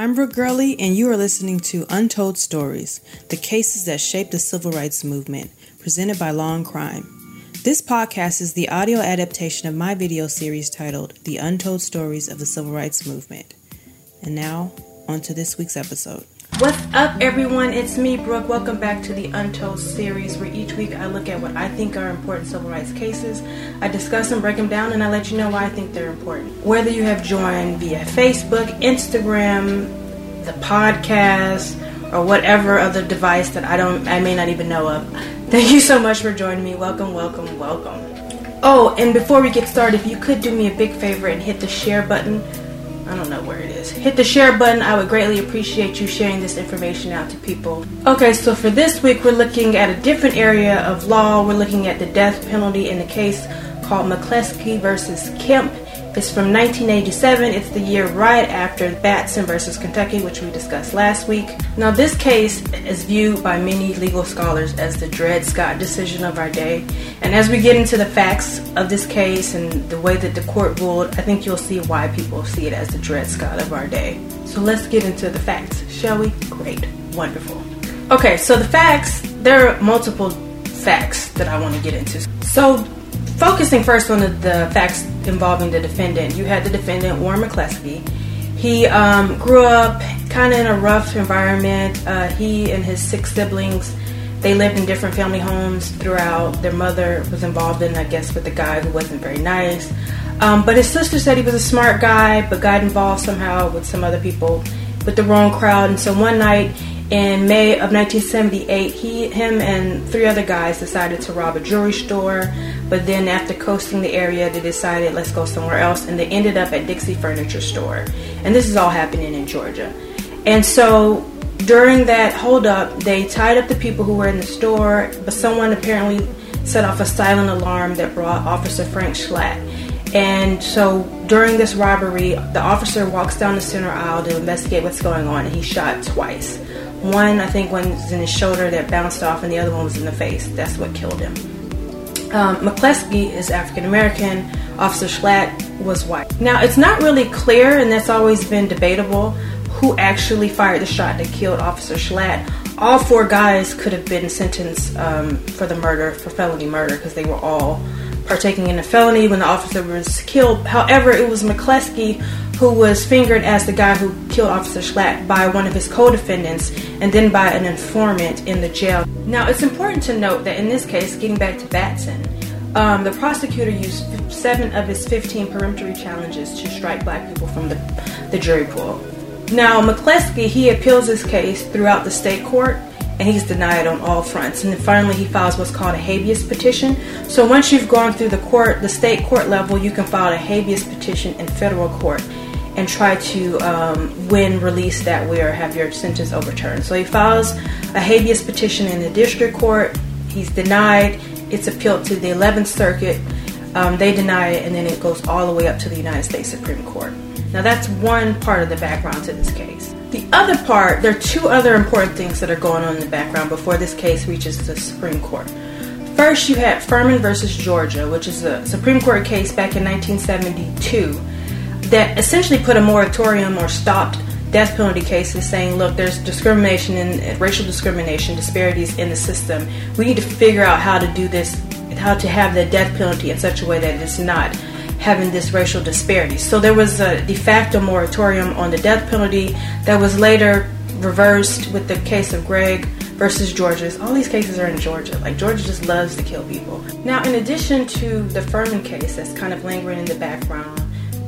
I'm Brooke Gurley, and you are listening to Untold Stories The Cases That Shaped the Civil Rights Movement, presented by Law and Crime. This podcast is the audio adaptation of my video series titled The Untold Stories of the Civil Rights Movement. And now, on to this week's episode. What's up, everyone? It's me, Brooke. Welcome back to the Untold series, where each week I look at what I think are important civil rights cases. I discuss them, break them down, and I let you know why I think they're important. Whether you have joined via Facebook, Instagram, the podcast, or whatever other device that I don't, I may not even know of. Thank you so much for joining me. Welcome, welcome, welcome. Oh, and before we get started, if you could do me a big favor and hit the share button I don't know where it is. Hit the share button. I would greatly appreciate you sharing this information out to people. Okay, so for this week, we're looking at a different area of law. We're looking at the death penalty in the case called McCleskey versus Kemp. It's from 1987. It's the year right after Batson versus Kentucky, which we discussed last week. Now, this case is viewed by many legal scholars as the Dred Scott decision of our day. And as we get into the facts of this case and the way that the court ruled, I think you'll see why people see it as the Dred Scott of our day. So let's get into the facts, shall we? Great. Wonderful. Okay, so the facts, there are multiple facts that I want to get into. So focusing first on the, the, facts involving the defendant, you had the defendant, Warren McCleskey. He um, grew up kind of in a rough environment. Uh, he and his six siblings, they lived in different family homes throughout. Their mother was involved in, I guess, with a guy who wasn't very nice. Um, but his sister said he was a smart guy, but got involved somehow with some other people, with the wrong crowd. And so one night in May of 1978, he, him, and three other guys decided to rob a jewelry store. But then, after coasting the area, they decided let's go somewhere else, and they ended up at Dixie Furniture Store. And this is all happening in Georgia. And so, during that holdup, they tied up the people who were in the store, but someone apparently set off a silent alarm that brought Officer Frank Schlatt. And so during this robbery, the officer walks down the center aisle to investigate what's going on, and he's shot twice. One, I think, one was in his shoulder that bounced off, and the other one was in the face. That's what killed him. Um, McCleskey is African American. Officer Schlatt was white. Now, it's not really clear, and that's always been debatable, who actually fired the shot that killed Officer Schlatt. All four guys could have been sentenced um, for the murder, for felony murder, because they were all partaking in a felony when the officer was killed. However, it was McCleskey who was fingered as the guy who killed Officer Schlatt by one of his co-defendants and then by an informant in the jail. Now, it's important to note that in this case, getting back to Batson, um, the prosecutor used seven of his 15 peremptory challenges to strike black people from the, the jury pool. Now, McCleskey, he appeals this case throughout the state court and he's denied on all fronts. And then finally, he files what's called a habeas petition. So once you've gone through the court, the state court level, you can file a habeas petition in federal court and try to um, win release that way or have your sentence overturned. So he files a habeas petition in the district court. He's denied. It's appealed to the 11th Circuit. Um, they deny it, and then it goes all the way up to the United States Supreme Court. Now, that's one part of the background to this case. The other part, there are two other important things that are going on in the background before this case reaches the Supreme Court. First, you had Furman versus Georgia, which is a Supreme Court case back in 1972 that essentially put a moratorium or stopped death penalty cases saying, look, there's discrimination and racial discrimination, disparities in the system. We need to figure out how to do this, how to have the death penalty in such a way that it's not having this racial disparity. So there was a de facto moratorium on the death penalty that was later reversed with the case of Gregg versus Georgia. All these cases are in Georgia. Like Georgia just loves to kill people. Now, in addition to the Furman case that's kind of lingering in the background,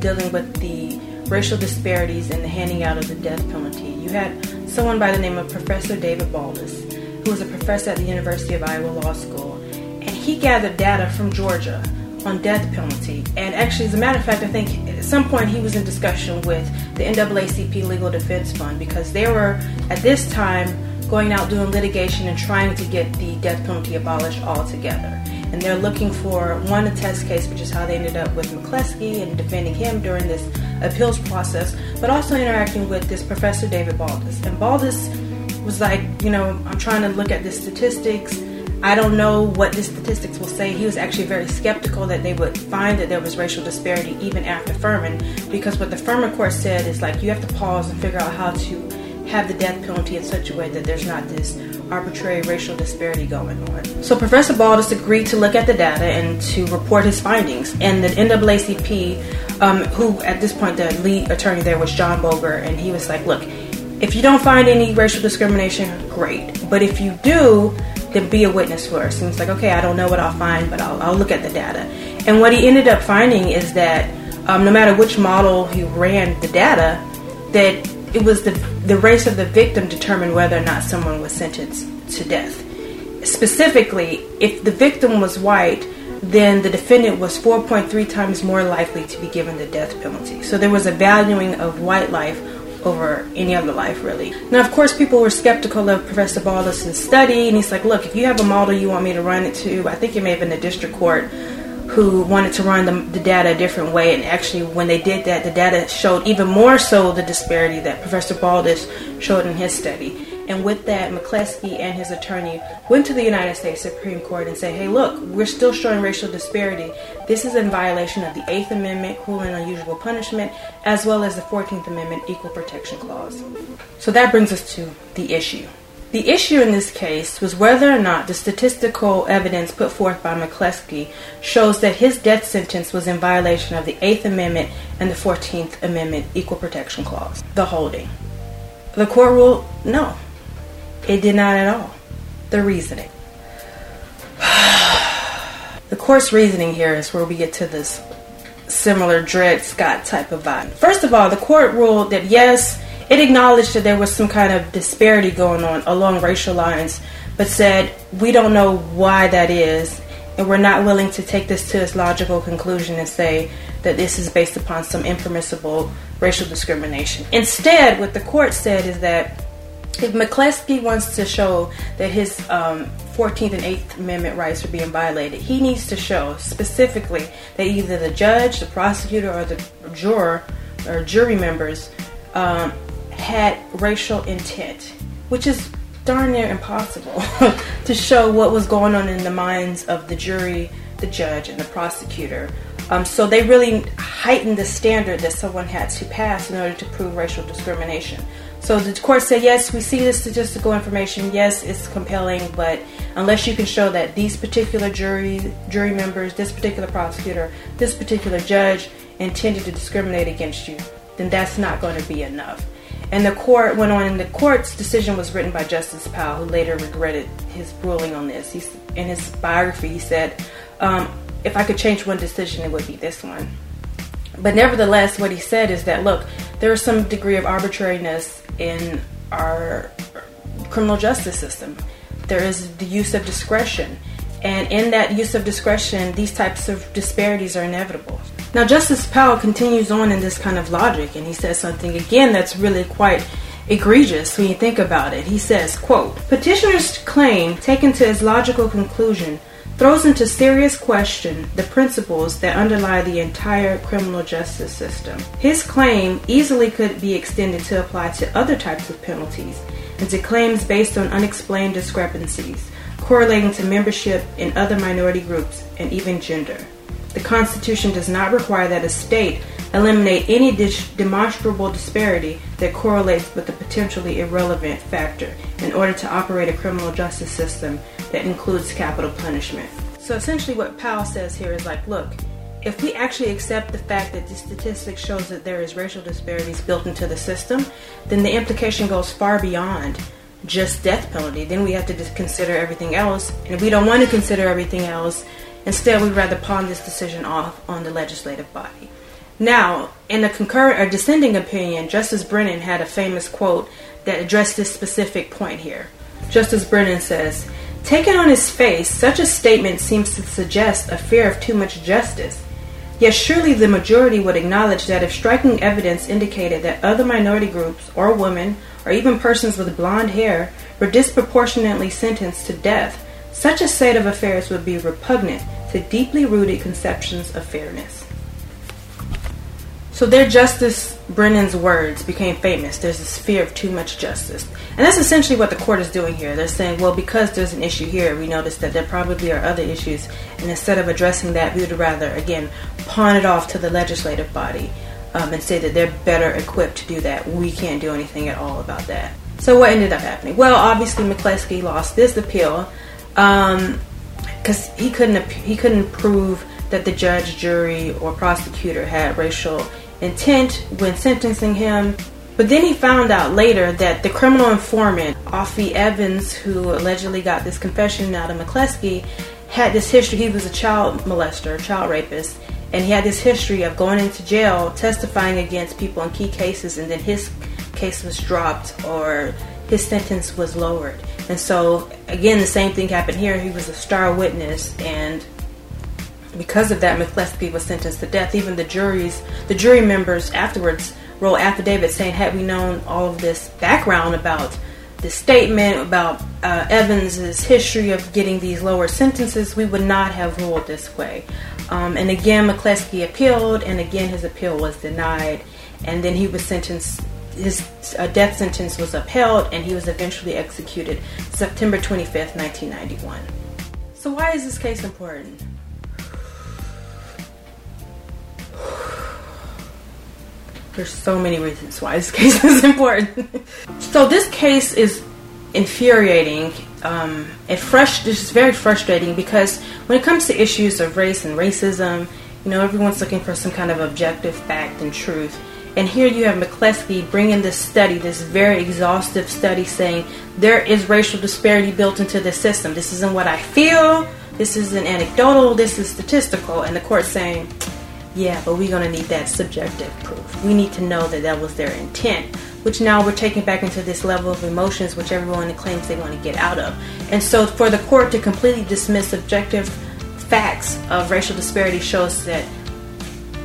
dealing with the racial disparities in the handing out of the death penalty, you had someone by the name of Professor David Baldus, who was a professor at the University of Iowa Law School, and he gathered data from Georgia on death penalty. And actually, as a matter of fact, I think at some point he was in discussion with the NAACP Legal Defense Fund because they were at this time going out doing litigation and trying to get the death penalty abolished altogether and they're looking for one a test case, which is how they ended up with McCleskey and defending him during this appeals process, but also interacting with this Professor David Baldus. And Baldus was like, you know, I'm trying to look at the statistics. I don't know what the statistics will say. He was actually very skeptical that they would find that there was racial disparity even after Furman, because what the Furman court said is like you have to pause and figure out how to have the death penalty in such a way that there's not this arbitrary racial disparity going on. So Professor Baldus agreed to look at the data and to report his findings. And the NAACP, um, who at this point the lead attorney there was John Boger, and he was like, look, if you don't find any racial discrimination, great. But if you do, then be a witness for us. And it's like, okay, I don't know what I'll find, but I'll, I'll look at the data. And what he ended up finding is that um, no matter which model he ran the data, that it was the, the race of the victim determined whether or not someone was sentenced to death. Specifically, if the victim was white, then the defendant was 4.3 times more likely to be given the death penalty. So there was a valuing of white life over any other life, really. Now, of course, people were skeptical of Professor Baldus' study, and he's like, look, if you have a model you want me to run it to, I think it may have been the district court who wanted to run the, the, data a different way. And actually, when they did that, the data showed even more so the disparity that Professor Baldus showed in his study. And with that, McCleskey and his attorney went to the United States Supreme Court and said, hey, look, we're still showing racial disparity. This is in violation of the Eighth Amendment, cruel and unusual punishment, as well as the 14th Amendment, Equal Protection Clause. So that brings us to the issue. The issue in this case was whether or not the statistical evidence put forth by McCleskey shows that his death sentence was in violation of the Eighth Amendment and the Fourteenth Amendment Equal Protection Clause. The holding. The court ruled no. It did not at all. The reasoning. the court's reasoning here is where we get to this similar Dred Scott type of vibe. First of all, the court ruled that yes, it acknowledged that there was some kind of disparity going on along racial lines, but said, we don't know why that is, and we're not willing to take this to its logical conclusion and say that this is based upon some impermissible racial discrimination. Instead, what the court said is that if McCleskey wants to show that his um, 14th and 8th Amendment rights are being violated, he needs to show specifically that either the judge, the prosecutor, or the juror or jury members um, had racial intent, which is darn near impossible to show what was going on in the minds of the jury, the judge, and the prosecutor. Um, so they really heightened the standard that someone had to pass in order to prove racial discrimination. So the court said, yes, we see this statistical information. Yes, it's compelling, but unless you can show that these particular jury jury members, this particular prosecutor, this particular judge intended to discriminate against you, then that's not going to be enough. And the court went on, and the court's decision was written by Justice Powell, who later regretted his ruling on this. He's, in his biography, he said, um, If I could change one decision, it would be this one. But nevertheless, what he said is that, look, there is some degree of arbitrariness in our criminal justice system. There is the use of discretion. And in that use of discretion, these types of disparities are inevitable. Now, Justice Powell continues on in this kind of logic, and he says something again that's really quite egregious when you think about it. He says, quote, Petitioner's claim, taken to its logical conclusion, throws into serious question the principles that underlie the entire criminal justice system. His claim easily could be extended to apply to other types of penalties and to claims based on unexplained discrepancies correlating to membership in other minority groups and even gender. The Constitution does not require that a state eliminate any demonstrable disparity that correlates with a potentially irrelevant factor in order to operate a criminal justice system that includes capital punishment. So essentially, what Powell says here is like, look, if we actually accept the fact that the statistics shows that there is racial disparities built into the system, then the implication goes far beyond just death penalty. Then we have to consider everything else, and if we don't want to consider everything else, Instead, we'd rather pawn this decision off on the legislative body. Now, in a concurrent or dissenting opinion, Justice Brennan had a famous quote that addressed this specific point here. Justice Brennan says, Taken on its face, such a statement seems to suggest a fear of too much justice. Yet surely the majority would acknowledge that if striking evidence indicated that other minority groups, or women, or even persons with blonde hair, were disproportionately sentenced to death, such a state of affairs would be repugnant to deeply rooted conceptions of fairness. So their Justice Brennan's words became famous. There's this fear of too much justice. And that's essentially what the court is doing here. They're saying, well, because there's an issue here, we notice that there probably are other issues. And instead of addressing that, we would rather, again, pawn it off to the legislative body um, and say that they're better equipped to do that. We can't do anything at all about that. So what ended up happening? Well, obviously McCleskey lost this appeal because he couldn't he couldn't prove that the judge, jury, or prosecutor had racial intent when sentencing him. But then he found out later that the criminal informant, Offie Evans, who allegedly got this confession out of McCleskey, had this history. He was a child molester, child rapist, and he had this history of going into jail, testifying against people in key cases, and then his case was dropped or his sentence was lowered. And so, again, the same thing happened here. He was a star witness, and because of that, McCleskey was sentenced to death. Even the juries, the jury members afterwards wrote affidavits saying, had we known all of this background about this statement, about uh, Evans's history of getting these lower sentences, we would not have ruled this way. Um, and again, McCleskey appealed, and again, his appeal was denied. And then he was sentenced, his uh, death sentence was upheld, and he was eventually executed September 25th, 1991. So, why is this case important? There's so many reasons why this case is important. so this case is infuriating um, and fresh. Very frustrating because when it comes to issues of race and racism, you know, everyone's looking for some kind of objective fact and truth. And here you have McCleskey bringing this study, this very exhaustive study, saying there is racial disparity built into the system. This isn't what I feel. This isn't anecdotal. This is statistical. And the court saying, yeah, but we're going to need that subjective proof. We need to know that that was their intent, which now we're taking back into this level of emotions which everyone claims they want to get out of. And so for the court to completely dismiss objective facts of racial disparity shows that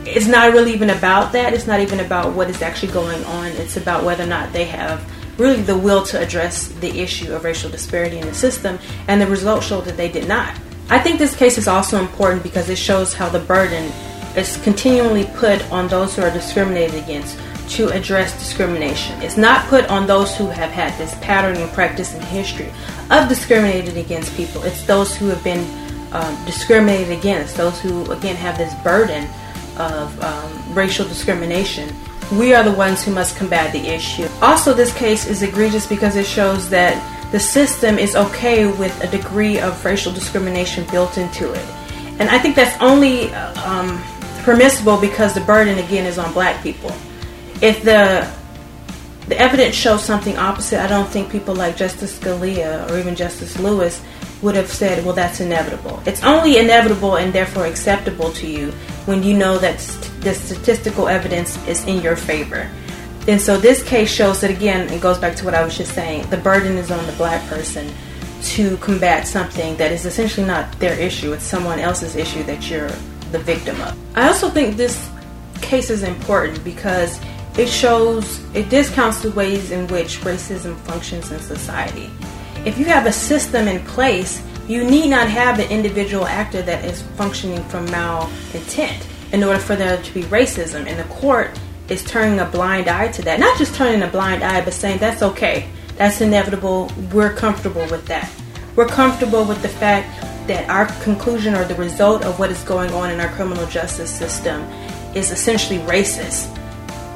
it's not really even about that. It's not even about what is actually going on. It's about whether or not they have really the will to address the issue of racial disparity in the system, and the results show that they did not. I think this case is also important because it shows how the burden is continually put on those who are discriminated against to address discrimination. It's not put on those who have had this pattern and practice and history of discriminating against people. It's those who have been um, discriminated against, those who, again, have this burden of um, racial discrimination. We are the ones who must combat the issue. Also, this case is egregious because it shows that the system is okay with a degree of racial discrimination built into it. And I think that's only uh, um, permissible because the burden again is on black people. If the the evidence shows something opposite, I don't think people like Justice Scalia or even Justice Lewis would have said, well, that's inevitable. It's only inevitable and therefore acceptable to you when you know that st- the statistical evidence is in your favor. And so this case shows that, again, it goes back to what I was just saying the burden is on the black person to combat something that is essentially not their issue, it's someone else's issue that you're the victim of. I also think this case is important because it shows, it discounts the ways in which racism functions in society. If you have a system in place, you need not have an individual actor that is functioning from malintent in order for there to be racism. And the court is turning a blind eye to that. Not just turning a blind eye, but saying that's okay. That's inevitable. We're comfortable with that. We're comfortable with the fact that our conclusion or the result of what is going on in our criminal justice system is essentially racist.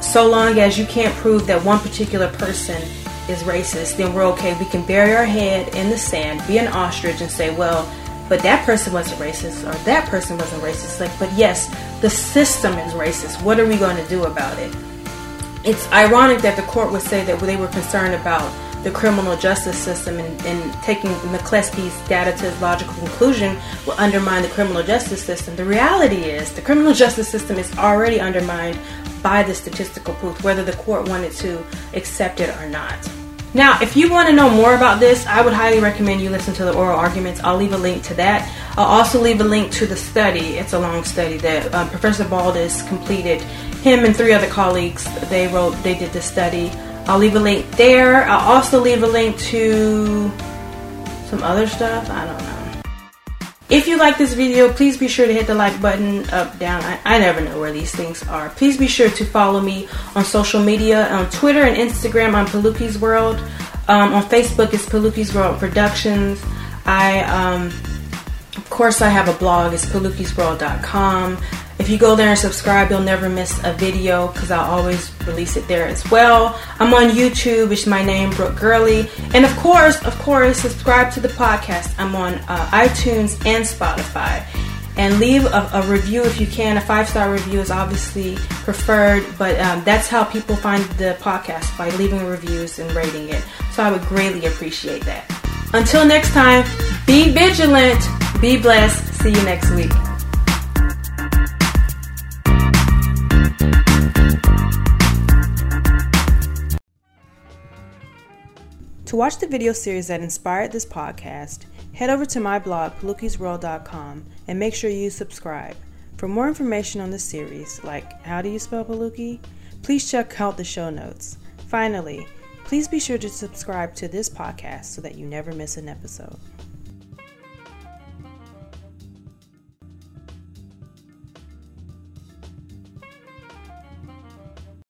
So long as you can't prove that one particular person is racist, then we're okay. We can bury our head in the sand, be an ostrich, and say, well, but that person wasn't racist or that person wasn't racist. Like, but yes, the system is racist. What are we going to do about it? It's ironic that the court would say that they were concerned about the criminal justice system and, and taking McCleskey's data to its logical conclusion will undermine the criminal justice system. The reality is the criminal justice system is already undermined by the statistical proof, whether the court wanted to accept it or not. Now, if you want to know more about this, I would highly recommend you listen to the oral arguments. I'll leave a link to that. I'll also leave a link to the study. It's a long study that um, Professor Baldus completed. Him and three other colleagues, they wrote, they did the study. I'll leave a link there. I'll also leave a link to some other stuff. I don't know. If you like this video, please be sure to hit the like button up, down. I, I never know where these things are. Please be sure to follow me on social media on Twitter and Instagram on Palooke's World. Um, on Facebook, it's Palooke's World Productions. I, um, of course, I have a blog. It's palookesworld.com. If you go there and subscribe, you'll never miss a video because I'll always release it there as well. I'm on YouTube. It's my name, Brooke Gurley. And of course, of course, subscribe to the podcast. I'm on uh, iTunes and Spotify. And leave a, a, review if you can. A five star review is obviously preferred, but um, that's how people find the podcast by leaving reviews and rating it. So I would greatly appreciate that. Until next time, be vigilant, be blessed. See you next week. To watch the video series that inspired this podcast, head over to my blog, palookesworld.com, and make sure you subscribe. For more information on the series, like how do you spell Palooke, please check out the show notes. Finally, please be sure to subscribe to this podcast so that you never miss an episode.